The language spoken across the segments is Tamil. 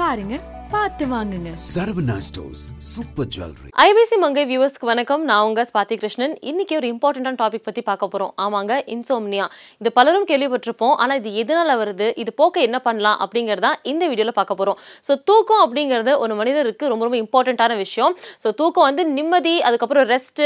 பாருங்க பார்த்து வாங்குங்க. Saravana stores super jewellery IBC Mangai வியூவர்ஸ்க்கு வணக்கம். நான் உங்க ஸ்வாதி கிருஷ்ணன். இன்னைக்கு ஒரு இம்பார்ட்டன்டான டாபிக் பத்தி பார்க்க போறோம். ஆமாங்க இன்சோம்னியா இது பலரும் கேள்விப்பட்டிருப்போம். ஆனா இது எதனால வருது? இது போக்க என்ன பண்ணலாம்? அப்படிங்கறத இந்த வீடியோல பார்க்க போறோம். ஸோ தூக்கம் அப்படிங்கிறது ஒரு மனிதருக்கு ரொம்ப ரொம்ப இம்பார்ட்டண்ட்டான விஷயம். ஸோ தூக்கம் வந்து நிம்மதி அதுக்கப்புறம் ரெஸ்ட்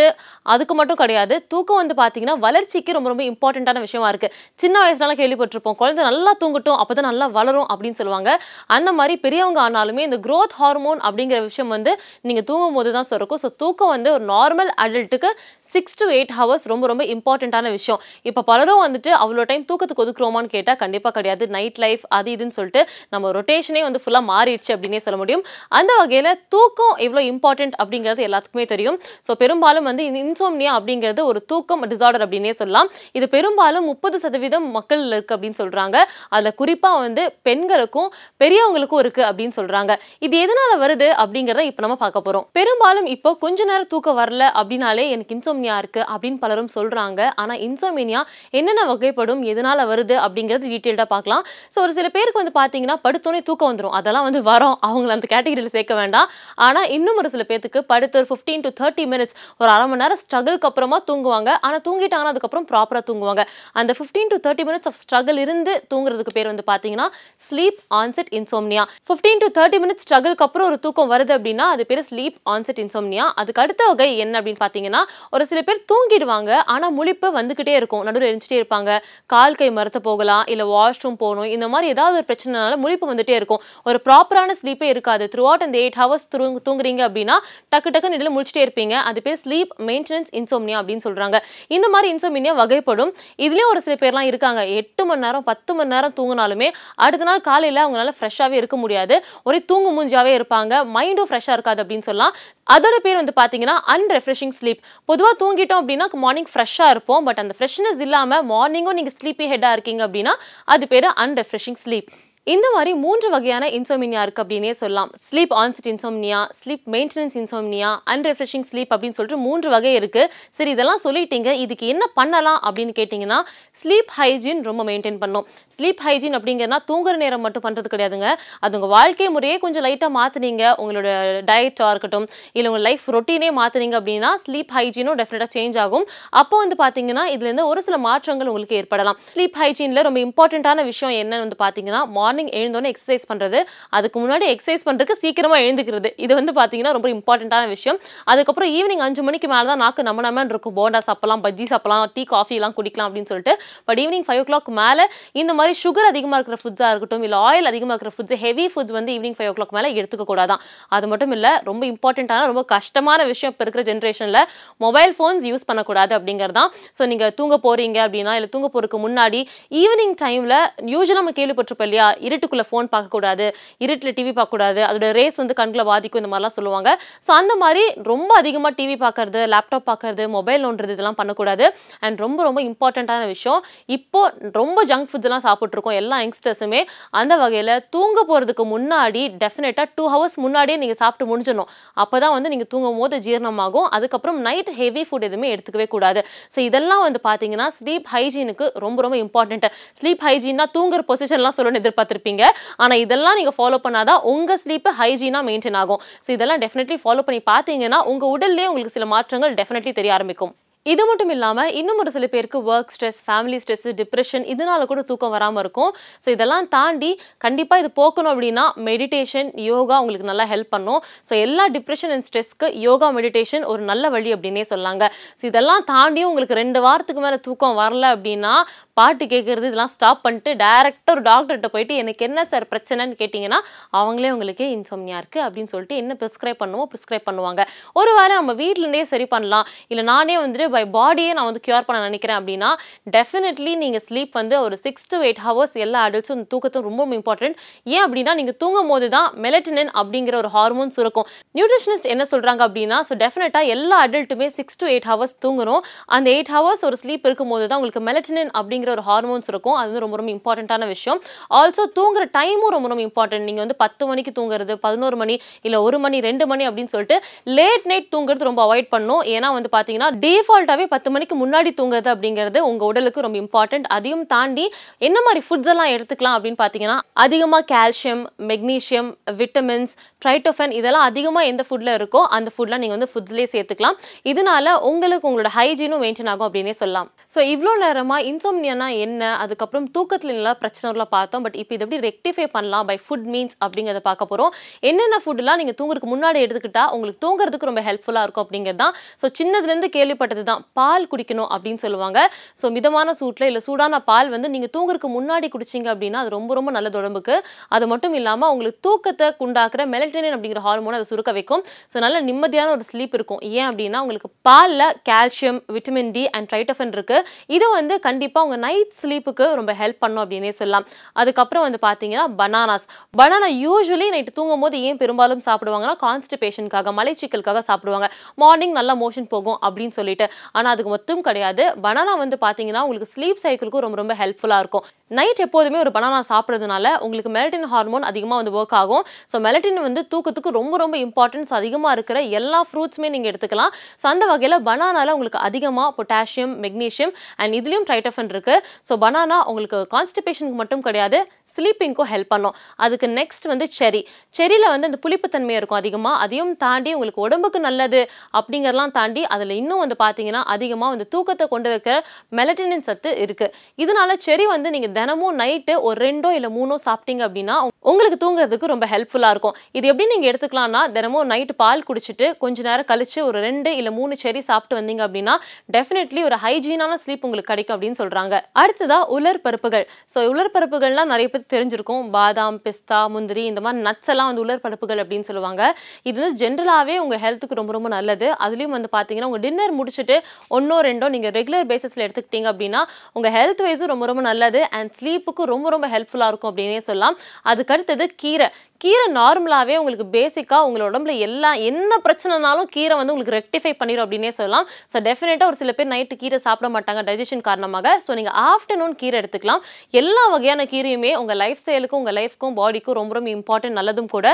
அதுக்கு மட்டும் கிடையாது. தூக்கம் வந்து பாத்தீங்கன்னா வளர்ச்சிக்கு ரொம்ப ரொம்ப இம்பார்ட்டண்ட்டான விஷயமா இருக்கு. சின்ன வயசுலாம் கேள்விப்பட்டிருப்போம். குழந்தை நல்லா தூங்கட்டும் அப்பதான் நல்லா வளரும் அப்படின்னு சொல்லுவாங்க. அந்த மாதிரி பெரியவங்க ஆனாலுமே இந்த குரோத் ஹார்மோன் அப்படிங்கிற விஷயம் வந்து நீங்க தூங்கும் போது தான் சுரக்கும். ஸோ தூக்கம் வந்து ஒரு நார்மல் அடல்ட்டுக்கு சிக்ஸ் டு எயிட் ஹவர்ஸ் ரொம்ப ரொம்ப இம்பார்ட்டண்ட்டான விஷயம். இப்போ பலரும் வந்துட்டு அவ்வளோ டைம் தூக்கத்துக்கு ஒதுக்குறோமான்னு கேட்டால் கண்டிப்பாக கிடையாது. நைட் லைஃப் அது இதுன்னு சொல்லிட்டு நம்ம ரொட்டேஷனே வந்து ஃபுல்லாக மாறிடுச்சு அப்படின்னே சொல்ல முடியும். அந்த வகையில் தூக்கம் எவ்வளோ இம்பார்ட்டண்ட் அப்படிங்கிறது எல்லாத்துக்குமே தெரியும். ஸோ பெரும்பாலும் வந்து இன்சோம்னியா அப்படிங்கிறது ஒரு தூக்கம் டிசார்டர் அப்படின்னே சொல்லலாம். இது பெரும்பாலும் முப்பது சதவீதம் மக்கள் இருக்குது அப்படின்னு சொல்கிறாங்க அதில் குறிப்பாக வந்து பெண்களுக்கும் பெரியவங்களுக்கும் இருக்குது அப்படின்னு சொல்கிறாங்க இது எதனால் வருது அப்படிங்கிறத இப்போ நம்ம பார்க்க போகிறோம் பெரும்பாலும் இப்போ கொஞ்ச நேரம் தூக்கம் வரல அப்படின்னாலே எனக்கு இன்சோம்னியா இருக்கு அப்படின்னு பலரும் சொல்றாங்க. ஆனா இன்சோமினியா என்னென்ன வகைப்படும் எதனால வருது அப்படிங்கிறது டீட்டெயில்டாக பார்க்கலாம். ஸோ ஒரு சில பேருக்கு வந்து பார்த்தீங்கன்னா படுத்தோன்னே தூக்கம் வந்துடும் அதெல்லாம் வந்து வரும். அவங்கள அந்த கேட்டகரியில் சேர்க்க வேண்டாம். ஆனால் இன்னும் ஒரு சில பேத்துக்கு படுத்து ஒரு ஃபிஃப்டீன் டு தேர்ட்டி மினிட்ஸ் ஒரு அரை மணி நேரம் ஸ்ட்ரகிள்க்கு அப்புறமா தூங்குவாங்க. ஆனால் தூங்கிட்டாங்கன்னா அதுக்கப்புறம் ப்ராப்பராக தூங்குவாங்க. அந்த fifteen to thirty minutes of struggle இருந்து தூங்குறதுக்கு பேர் வந்து பார்த்தீங்கன்னா sleep onset insomnia fifteen to thirty minutes ஸ்ட்ரகிள்க்கு அப்புறம் ஒரு தூக்கம் வருது அப்படின்னா அது பேர் ஸ்லீப் ஆன்செட் இன்சோம்னியா அதுக்கு அடுத்த வகை என்ன அப்படின்னு பார்த்தீங்கன்னா ஒரு சில சில பேர் தூங்கிடுவாங்க. ஆனால் முழிப்பு வந்துக்கிட்டே இருக்கும். நடுவில் எழுந்துட்டே இருப்பாங்க. கால் கை மரத்த போகலாம் இல்லை வாஷ்ரூம் போகணும் இந்த மாதிரி ஏதாவது ஒரு பிரச்சனைனால முழிப்பு வந்துட்டே இருக்கும். ஒரு ப்ராப்பரான ஸ்லீப்பே இருக்காது. த்ரூ அவுட் அந்த எயிட் ஹவர்ஸ் தூங்கு தூங்குறீங்க அப்படின்னா டக்கு டக்குன்னு இடையில முழிச்சிட்டே இருப்பீங்க. அது பேர் ஸ்லீப் மெயின்டெனன்ஸ் இன்சோம்னியா அப்படின்னு சொல்கிறாங்க இந்த மாதிரி இன்சோமினியா வகைப்படும். இதுலேயும் ஒரு சில பேர்லாம் இருக்காங்க. எட்டு மணி நேரம் பத்து மணி நேரம் தூங்கினாலுமே அடுத்த நாள் காலையில் அவங்களால ஃப்ரெஷ்ஷாகவே இருக்க முடியாது. ஒரே தூங்கு மூஞ்சாவே இருப்பாங்க. மைண்டும் ஃப்ரெஷ்ஷாக இருக்காது அப்படின்னு சொல்லலாம். அதோட பேர் வந்து பார்த்தீங்கன்னா அன்ரெஃப்ரெஷிங் ஸ்லீப் பொதுவாக பொதுவா தூங்கிட்டோம் அப்படின்னா மார்னிங் ஃப்ரெஷ்ஷாக இருப்போம். பட் அந்த ஃப்ரெஷ்னஸ் இல்லாமல் மார்னிங்கும் நீங்கள் ஸ்லீப்பி ஹெட்டாக இருக்கீங்க அப்படின்னா அது பேர் அன்ரெஃப்ரெஷிங் ஸ்லீப் இந்த மாதிரி மூன்று வகையான இன்சோமினியா இருக்குது அப்படின்னே சொல்லலாம். Sleep onset insomnia sleep maintenance insomnia unrefreshing sleep அப்படின்னு சொல்லிட்டு மூன்று வகை இருக்குது சரி இதெல்லாம் சொல்லிட்டீங்க. இதுக்கு என்ன பண்ணலாம் அப்படின்னு கேட்டிங்கன்னா ஸ்லீப் ஹைஜீன் ரொம்ப மெயின்டைன் பண்ணும். ஸ்லீப் ஹைஜீன் அப்படிங்கிறனா தூங்குற நேரம் மட்டும் பண்ணுறது கிடையாதுங்க. அது உங்கள் வாழ்க்கை முறையே கொஞ்சம் லைட்டாக மாற்றினீங்க உங்களோட டயட்டாக இருக்கட்டும் இல்லை உங்கள் லைஃப் ரொட்டீனே மாற்றினீங்க அப்படின்னா ஸ்லீப் ஹைஜீனும் டெஃபினட்டாக சேஞ்ச் ஆகும். அப்போ வந்து பார்த்தீங்கன்னா இதுலேருந்து ஒரு சில மாற்றங்கள் உங்களுக்கு ஏற்படலாம். ஸ்லீப் ஹைஜீனில் ரொம்ப இம்பார்ட்டண்ட்டான விஷயம் என்னன்னு வந்து பார்த்தீங்கன்னா மார்னிங் எழுந்தோடனே எக்ஸசைஸ் பண்றது அதுக்கு முன்னாடி எக்ஸசைஸ் பண்றதுக்கு சீக்கிரமா எழுந்துக்கிறது. இது வந்து பாத்தீங்கன்னா ரொம்ப இம்பார்ட்டண்ட்டான விஷயம். அதுக்கப்புறம் ஈவினிங் அஞ்சு மணிக்கு மேலே தான் நாக்கு நம்ம நம்ம இருக்கும். போண்டா சாப்பிடலாம் பஜ்ஜி சாப்பிடலாம் டீ காஃபி எல்லாம் குடிக்கலாம் அப்படின்னு சொல்லிட்டு. But evening five o'clock மேலே இந்த மாதிரி சுகர் அதிகமாக இருக்கிற ஃபுட்ஸாக இருக்கட்டும் இல்லை ஆயில் அதிகமாக இருக்கிற ஃபுட்ஸ் ஹெவி ஃபுட்ஸ் வந்து ஈவினிங் ஃபைவ் ஓ கிளாக் மேலே எடுத்துக்க கூடாதான். அது மட்டும் இல்லை ரொம்ப இம்பார்ட்டண்ட்டான ரொம்ப கஷ்டமான விஷயம் இப்போ இருக்கிற ஜென்ரேஷனில் மொபைல் ஃபோன்ஸ் யூஸ் பண்ணக்கூடாது அப்படிங்கிறது தான் ஸோ நீங்கள் தூங்க போறீங்க அப்படின்னா இல்லை தூங்க போறதுக்கு முன்னாடி ஈவினிங் டைமில் யூஸ்வலாக நம்ம கேள்விப்பட்டிருப்போம் இல்லையா இருட்டுக்குள்ளே ஃபோன் பார்க்கக்கூடாது இருட்டில் டிவி பார்க்கக்கூடாது அதோட ரேஸ் வந்து கண்களை பாதிக்கும் இந்த மாதிரிலாம் சொல்லுவாங்க. ஸோ அந்த மாதிரி ரொம்ப அதிகமாக டிவி பார்க்கறது லேப்டாப் பார்க்கறது மொபைல் நோண்டுறது இதெல்லாம் பண்ணக்கூடாது. அண்ட் ரொம்ப ரொம்ப இம்பார்ட்டண்ட்டான விஷயம் இப்போ ரொம்ப ஜங்க் ஃபுட்ஸ்லாம் சாப்பிட்ருக்கோம் எல்லா யங்ஸ்டர்ஸுமே அந்த வகையில் தூங்க போகிறதுக்கு முன்னாடி டெஃபினட்டாக டூ ஹவர்ஸ் முன்னாடியே நீங்கள் சாப்பிட்டு முடிஞ்சிடணும். அப்போ தான் வந்து நீங்கள் தூங்கும் போது ஜீரணமாகும். அதுக்கப்புறம் நைட் ஹெவி ஃபுட் எதுவுமே எடுத்துக்கவே கூடாது. ஸோ இதெல்லாம் வந்து பார்த்தீங்கன்னா ஸ்லீப் ஹைஜீனுக்கு ரொம்ப ரொம்ப இம்பார்ட்டண்ட்டு ஸ்லீப் ஹைஜீன்னா தூங்குற பொசிஷன்லாம் சொல்லணும்னு பார்த்துருப்பீங்க. ஆனால் இதெல்லாம் நீங்கள் ஃபாலோ பண்ணாதான் உங்கள் ஸ்லீப்பு ஹைஜீனாக மெயின்டைன் ஆகும். ஸோ இதெல்லாம் டெஃபினெட்லி ஃபாலோ பண்ணி பார்த்தீங்கன்னா உங்கள் உடல்லேயே உங்களுக்கு சில மாற்றங்கள் டெஃபினெட்லி தெரிய ஆரம்பிக்கும். இது மட்டும் இல்லாமல் இன்னும் ஒரு சில பேருக்கு work stress family stress depression இதனால கூட தூக்கம் வராமல் இருக்கும். ஸோ இதெல்லாம் தாண்டி கண்டிப்பாக இது போக்கணும் அப்படின்னா மெடிடேஷன் யோகா உங்களுக்கு நல்லா ஹெல்ப் பண்ணும். ஸோ எல்லா டிப்ரெஷன் அண்ட் ஸ்ட்ரெஸ்க்கு யோகா மெடிடேஷன் ஒரு நல்ல வழி அப்படின்னே சொல்லாங்க. ஸோ இதெல்லாம் தாண்டியும் உங்களுக்கு ரெண்டு வாரத்துக்கு மேலே தூக்கம் வரல அப்படின்னா பாட்டு கேட்குறது இதெல்லாம் ஸ்டாப் பண்ணிட்டு டேரெக்டாக ஒரு டாக்டர்கிட்ட போயிட்டு எனக்கு என்ன சார் பிரச்சனைன்னு கேட்டிங்கன்னா அவங்களே உங்களுக்கு இன்சோம்னியா இருக்குது அப்படின்னு சொல்லிட்டு என்ன ப்ரிஸ்கிரைப் பண்ணுவோம் ப்ரிஸ்கிரைப் பண்ணுவாங்க. ஒரு வாரம் நம்ம வீட்டிலேருந்தே சரி பண்ணலாம். இல்லை நானே வந்துட்டு பை பாடியே நான் வந்து கியூர் பண்ண நினைக்கிறேன் அப்படின்னா டெஃபினெட்லி நீங்கள் ஸ்லீப் வந்து ஒரு சிக்ஸ் டு எயிட் ஹவர்ஸ் எல்லா அடல்ட்ஸும் தூக்கத்தும் ரொம்ப இம்பார்ட்டன்ட் ஏன் அப்படின்னா நீங்கள் தூங்கும் போது தான் மெலட்டினின் அப்படிங்கிற ஒரு ஹார்மோன் சுரக்கும். நியூட்ரிஷனிஸ்ட் என்ன சொல்கிறாங்க அப்படின்னா ஸோ டெஃபினட்டாக எல்லா அடல்ட்டுமே சிக்ஸ் டு எயிட் ஹவர்ஸ் தூங்கணும். அந்த எயிட் ஹவர்ஸ் ஒரு ஸ்லீப் இருக்கும்போது தான் உங்களுக்கு மெலட்டினின் அப்படிங்கிற ஒரு ஹார்மோன்ஸ் இருக்கும் அது வந்து ரொம்ப ரொம்ப இம்பார்ட்டண்ட்டான விஷயம். ஆல்சோ தூங்குற டைமும் ரொம்ப ரொம்ப இம்பார்ட்டன்ட் நீங்கள் வந்து பத்து மணிக்கு தூங்குறது பதினோரு மணி இல்லை ஒரு மணி ரெண்டு மணி அப்படின்னு சொல்லிட்டு லேட் நைட் தூங்குறது ரொம்ப அவாய்ட் பண்ணும் ஏன்னா வந்து பார்த்தீங்கன்னா டிஃபால்ட் டிஃபால்ட்டாகவே பத்து மணிக்கு முன்னாடி தூங்குறது அப்படிங்கிறது உங்கள் உடலுக்கு ரொம்ப இம்பார்ட்டண்ட் அதையும் தாண்டி என்ன மாதிரி ஃபுட்ஸ் எல்லாம் எடுத்துக்கலாம் அப்படின்னு பார்த்தீங்கன்னா அதிகமாக கால்சியம் மெக்னீஷியம் விட்டமின்ஸ் ட்ரைட்டோஃபன் இதெல்லாம் அதிகமாக எந்த ஃபுட்டில் இருக்கோ அந்த ஃபுட்லாம் நீங்கள் வந்து ஃபுட்ஸ்லேயே சேர்த்துக்கலாம். இதனால உங்களுக்கு உங்களோட ஹைஜீனும் மெயின்டைன் ஆகும் அப்படின்னே சொல்லலாம். ஸோ இவ்வளோ நேரமாக இன்சோம்னியானா என்ன அதுக்கப்புறம் தூக்கத்தில் எல்லாம் பிரச்சனைலாம் பார்த்தோம் பட் இப்போ இது எப்படி ரெக்டிஃபை பண்ணலாம் பை ஃபுட் மீன்ஸ் அப்படிங்கிறத பார்க்க போகிறோம் என்னென்ன ஃபுட்லாம் நீங்கள் தூங்குறதுக்கு முன்னாடி எடுத்துக்கிட்டால் உங்களுக்கு தூங்குறதுக்கு ரொம்ப ஹெல்ப்ஃபுல்லாக இருக்கும் அப்படிங்கிறது தான். ஸோ சின்னதுலேருந்து கேள்விப்பட்டது தான். பால் குடிக்கணும் அப்படின்னு சொல்லுவாங்க. ஸோ மிதமான சூட்டில் இல்லை சூடான பால் வந்து நீங்கள் தூங்குறதுக்கு முன்னாடி குடிச்சிங்க அப்படின்னா அது ரொம்ப ரொம்ப நல்லது உடம்புக்கு. அது மட்டும் இல்லாமல் உங்களுக்கு தூக்கத்தை குண்டாக்குற மெலட்டனின் அப்படிங்கிற ஹார்மோன் அதை சுருக்க வைக்கும். ஸோ நல்ல நிம்மதியான ஒரு ஸ்லீப் இருக்கும். ஏன் அப்படின்னா உங்களுக்கு பாலில் calcium vitamin D and tryptophan இருக்குது இது வந்து கண்டிப்பாக உங்கள் நைட் ஸ்லீப்புக்கு ரொம்ப ஹெல்ப் பண்ணும் அப்படின்னே சொல்லலாம். அதுக்கப்புறம் வந்து பார்த்தீங்கன்னா பனானாஸ் பனானா யூஸ்வலி நைட்டு தூங்கும் போது ஏன் பெரும்பாலும் சாப்பிடுவாங்கன்னா கான்ஸ்டிபேஷனுக்காக மலைச்சிக்கலுக்காக சாப்பிடுவாங்க. மார்னிங் நல்லா மோஷன் போகும் அப்படின்னு சொல்லிட்டு. ஆனால் அதுக்கு மொத்தம் கிடையாது. பனானா வந்து பார்த்தீங்கன்னா உங்களுக்கு ஸ்லீப் சைக்கிளுக்கும் ரொம்ப ரொம்ப ஹெல்ப்ஃபுல்லாக இருக்கும். நைட் எப்போதுமே ஒரு பனானா சாப்பிட்றதுனால உங்களுக்கு மெலட்டின் ஹார்மோன் அதிகமாக வந்து ஒர்க் ஆகும். ஸோ மெலட்டின் வந்து தூக்கத்துக்கு ரொம்ப ரொம்ப இம்பார்ட்டன்ஸ் அதிகமாக இருக்கிற எல்லா ஃப்ரூட்ஸுமே நீங்கள் எடுத்துக்கலாம். ஸோ அந்த வகையில் பனானால உங்களுக்கு அதிகமாக பொட்டாசியம் மெக்னீஷியம் அண்ட் இதுலேயும் ட்ரைட்டஃபன் இருக்குது ஸோ பனானா உங்களுக்கு கான்ஸ்டிபேஷனுக்கு மட்டும் கிடையாது ஸ்லீப்பிங்க்கும் ஹெல்ப் பண்ணும். அதுக்கு நெக்ஸ்ட் வந்து செரி செரியில் வந்து அந்த புளிப்புத்தன்மை இருக்கும் அதிகமாக அதையும் தாண்டி உங்களுக்கு உடம்புக்கு நல்லது அப்படிங்கிறதெல்லாம் தாண்டி அதில் இன்னும் வந்து பார்த்தீங்கன்னா பார்த்தீங்கன்னா அதிகமாக வந்து தூக்கத்தை கொண்டு வைக்கிற மெலட்டினின் சத்து இருக்குது இதனால செரி வந்து நீங்கள் தினமும் நைட்டு ஒரு ரெண்டோ இல்லை மூணோ சாப்பிட்டீங்க அப்படின்னா உங்களுக்கு தூங்குறதுக்கு ரொம்ப ஹெல்ப்ஃபுல்லாக இருக்கும். இது எப்படி நீங்கள் எடுத்துக்கலாம்னா தினமும் நைட்டு பால் குடிச்சிட்டு கொஞ்ச நேரம் கழிச்சு ஒரு ரெண்டு இல்லை மூணு செரி சாப்பிட்டு வந்தீங்க அப்படின்னா டெஃபினெட்லி ஒரு ஹைஜீனான ஸ்லீப் உங்களுக்கு கிடைக்கும் அப்படின்னு சொல்கிறாங்க அடுத்ததா உலர் பருப்புகள். ஸோ உலர் பருப்புகள்லாம் நிறைய பேர் தெரிஞ்சிருக்கும். பாதாம் பிஸ்தா முந்திரி இந்த மாதிரி நட்ஸ் எல்லாம் வந்து உலர் பருப்புகள் அப்படின்னு சொல்லுவாங்க. இது வந்து ஜென்ரலாகவே உங்கள் ஹெல்த்துக்கு ரொம்ப ரொம்ப நல்லது. அதுலேயும் வந்து பார்த்தீங்கன்னா உங்கள் டின்னர் முடிச்சுட்டு ஒன்றோ ரெண்டோ நீங்கள் ரெகுலர் பேசிஸில் எடுத்துக்கிட்டீங்க அப்படின்னா உங்கள் ஹெல்த் வைஸும் ரொம்ப ரொம்ப நல்லது. அண்ட் ஸ்லீப்புக்கு ரொம்ப ரொம்ப ஹெல்ப்ஃபுல்லாக இருக்கும் அப்படின்னே சொல்லலாம். அதுக்கு அடுத்தது கீரை. கீரை நார்மலாகவே உங்களுக்கு பேசிக்காக உங்களோட உடம்புல எல்லா என்ன பிரச்சனைனாலும் கீரை வந்து உங்களுக்கு ரெக்டிஃபை பண்ணிடும் அப்படின்னே சொல்லலாம். ஸோ டெஃபினட்டாக ஒரு சில பேர் நைட்டு கீரை சாப்பிட மாட்டாங்க டைஜஷன் காரணமாக. ஸோ நீங்கள் ஆஃப்டர்நூன் கீரை எடுத்துக்கலாம். எல்லா வகையான கீரையுமே உங்கள் லைஃப் ஸ்டைலுக்கும் உங்கள் லைஃப்க்கும் பாடிக்கும் ரொம்ப ரொம்ப இம்பார்ட்டன்ட் நல்லதும் கூட.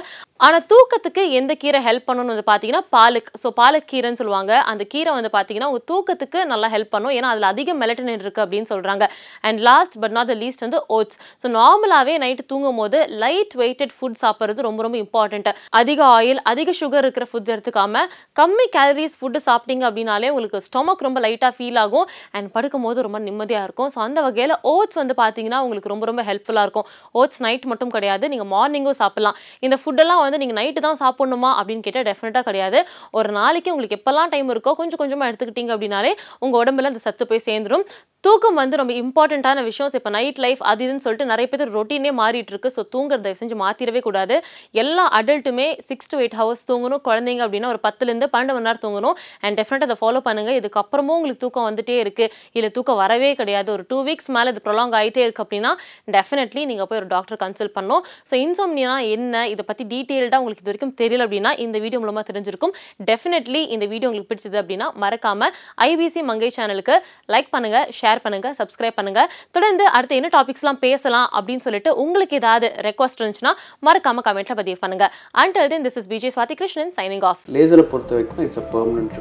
ஆனால் தூக்கத்துக்கு எந்த கீரை ஹெல்ப் பண்ணணும்னு வந்து பார்த்தீங்கன்னா பாலுக். ஸோ பாலக் கீரைன்னு சொல்லுவாங்க. அந்த கீரை வந்து பார்த்தீங்கன்னா உங்கள் தூக்கத்துக்கு நல்லா ஹெல்ப் பண்ணும். ஏன்னா அதில் அதிக மெலட்டனின் இருக்குது அப்படின்னு சொல்கிறாங்க and last but not the least வந்து ஓட்ஸ் ஸோ நார்மலாகவே நைட்டு தூங்கும் போது லைட் வெயிட்டட் ஃபுட் சாப்பிட்றது ரொம்ப ரொம்ப இம்பார்ட்டன்ட் அதிக ஆயில் அதிக சுகர் இருக்கிற ஃபுட்ஸ் எடுத்துக்காம கம்மி கேலரிஸ் ஃபுட்டு சாப்பிட்டீங்க அப்படின்னாலே உங்களுக்கு ஸ்டொமக் ரொம்ப லைட்டாக ஃபீல் ஆகும். அண்ட் படுக்கும் போது ரொம்ப நிம்மதியாக இருக்கும். ஸோ அந்த வகையில் ஓட்ஸ் வந்து பார்த்தீங்கன்னா உங்களுக்கு ரொம்ப ரொம்ப ஹெல்ப்ஃபுல்லாக இருக்கும். ஓட்ஸ் நைட் மட்டும் கிடையாது. நீங்கள் மார்னிங்கும் சாப்பிட்லாம். இந்த ஃபுட்டெல்லாம் வந்து நீங்கள் நைட்டு தான் சாப்பிட்ணுமா அப்படின்னு கேட்டால் டெஃபினட்டாக கிடையாது. ஒரு நாளைக்கு உங்களுக்கு எப்போல்லாம் டைம் இருக்கோ கொஞ்சம் கொஞ்சமாக எடுத்துக்கிட்டீங்க அப்படின்னாலே உங்கள் உடம்புல அந்த சத்து போய் சேர்ந்துடும் தூக்கம் வந்து ரொம்ப இம்பார்ட்டண்ட்டான விஷயம். இப்போ நைட் லைஃப் அது இதுன்னு சொல்லிட்டு நிறைய பேர் ரொட்டீனே மாறிட்டு இருக்கு ஸோ தூங்குறத செஞ்சு மாற்றிடவே கூடாது. எல்லா அடல்ட்டுமே சிக்ஸ் டு எயிட் ஹவர்ஸ் தூங்கணும். குழந்தைங்க அப்படின்னா ஒரு பத்துலேருந்து பன்னெண்டு மணி நேரம் தூங்கணும். அண்ட் டெஃபினட் அதை ஃபாலோ பண்ணுங்கள் இதுக்கப்புறமும் உங்களுக்கு தூக்கம் வந்துட்டே இருக்குது இல்லை தூக்கம் வரவே கிடையாது. ஒரு டூ வீக்ஸ் மேலே இது ப்ரொலாங் ஆகிட்டே இருக்குது அப்படின்னா டெஃபினெட்லி நீங்கள் போய் ஒரு டாக்டர் கன்சல்ட் பண்ணணும். ஸோ இன்சோம்னியா என்ன? இதை பற்றி டீட்டெயில்டாக உங்களுக்கு இது வரைக்கும் தெரியல அப்படின்னா இந்த வீடியோ மூலமாக தெரிஞ்சிருக்கும். டெஃபினெட்லி இந்த வீடியோ உங்களுக்கு பிடிச்சது அப்படின்னா மறக்காமல் ஐபிசி மங்கை சேனலுக்கு லைக் பண்ணுங்கள் ஷேர் பண்ணுங்கள் சப்ஸ்கிரைப் பண்ணுங்கள் தொடர்ந்து அடுத்து என்ன டாபிக்ஸ்லாம் பேசலாம் அப்படின்னு சொல்லிட்டு உங்களுக்கு ஏதாவது ரெக்வஸ்ட் இருந்துச்சுன்னா மறக்காமல் கமெண்ட்டில் பதிவு பண்ணுங்கள் until then this is Vijay Swathi Krishnan signing off லேசரை பொறுத்த வரைக்கும் it's a permanent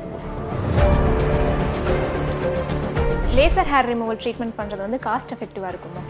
laser hair removal treatment பண்ணுறது வந்து காஸ்ட் எஃபெக்டிவாக இருக்குமா?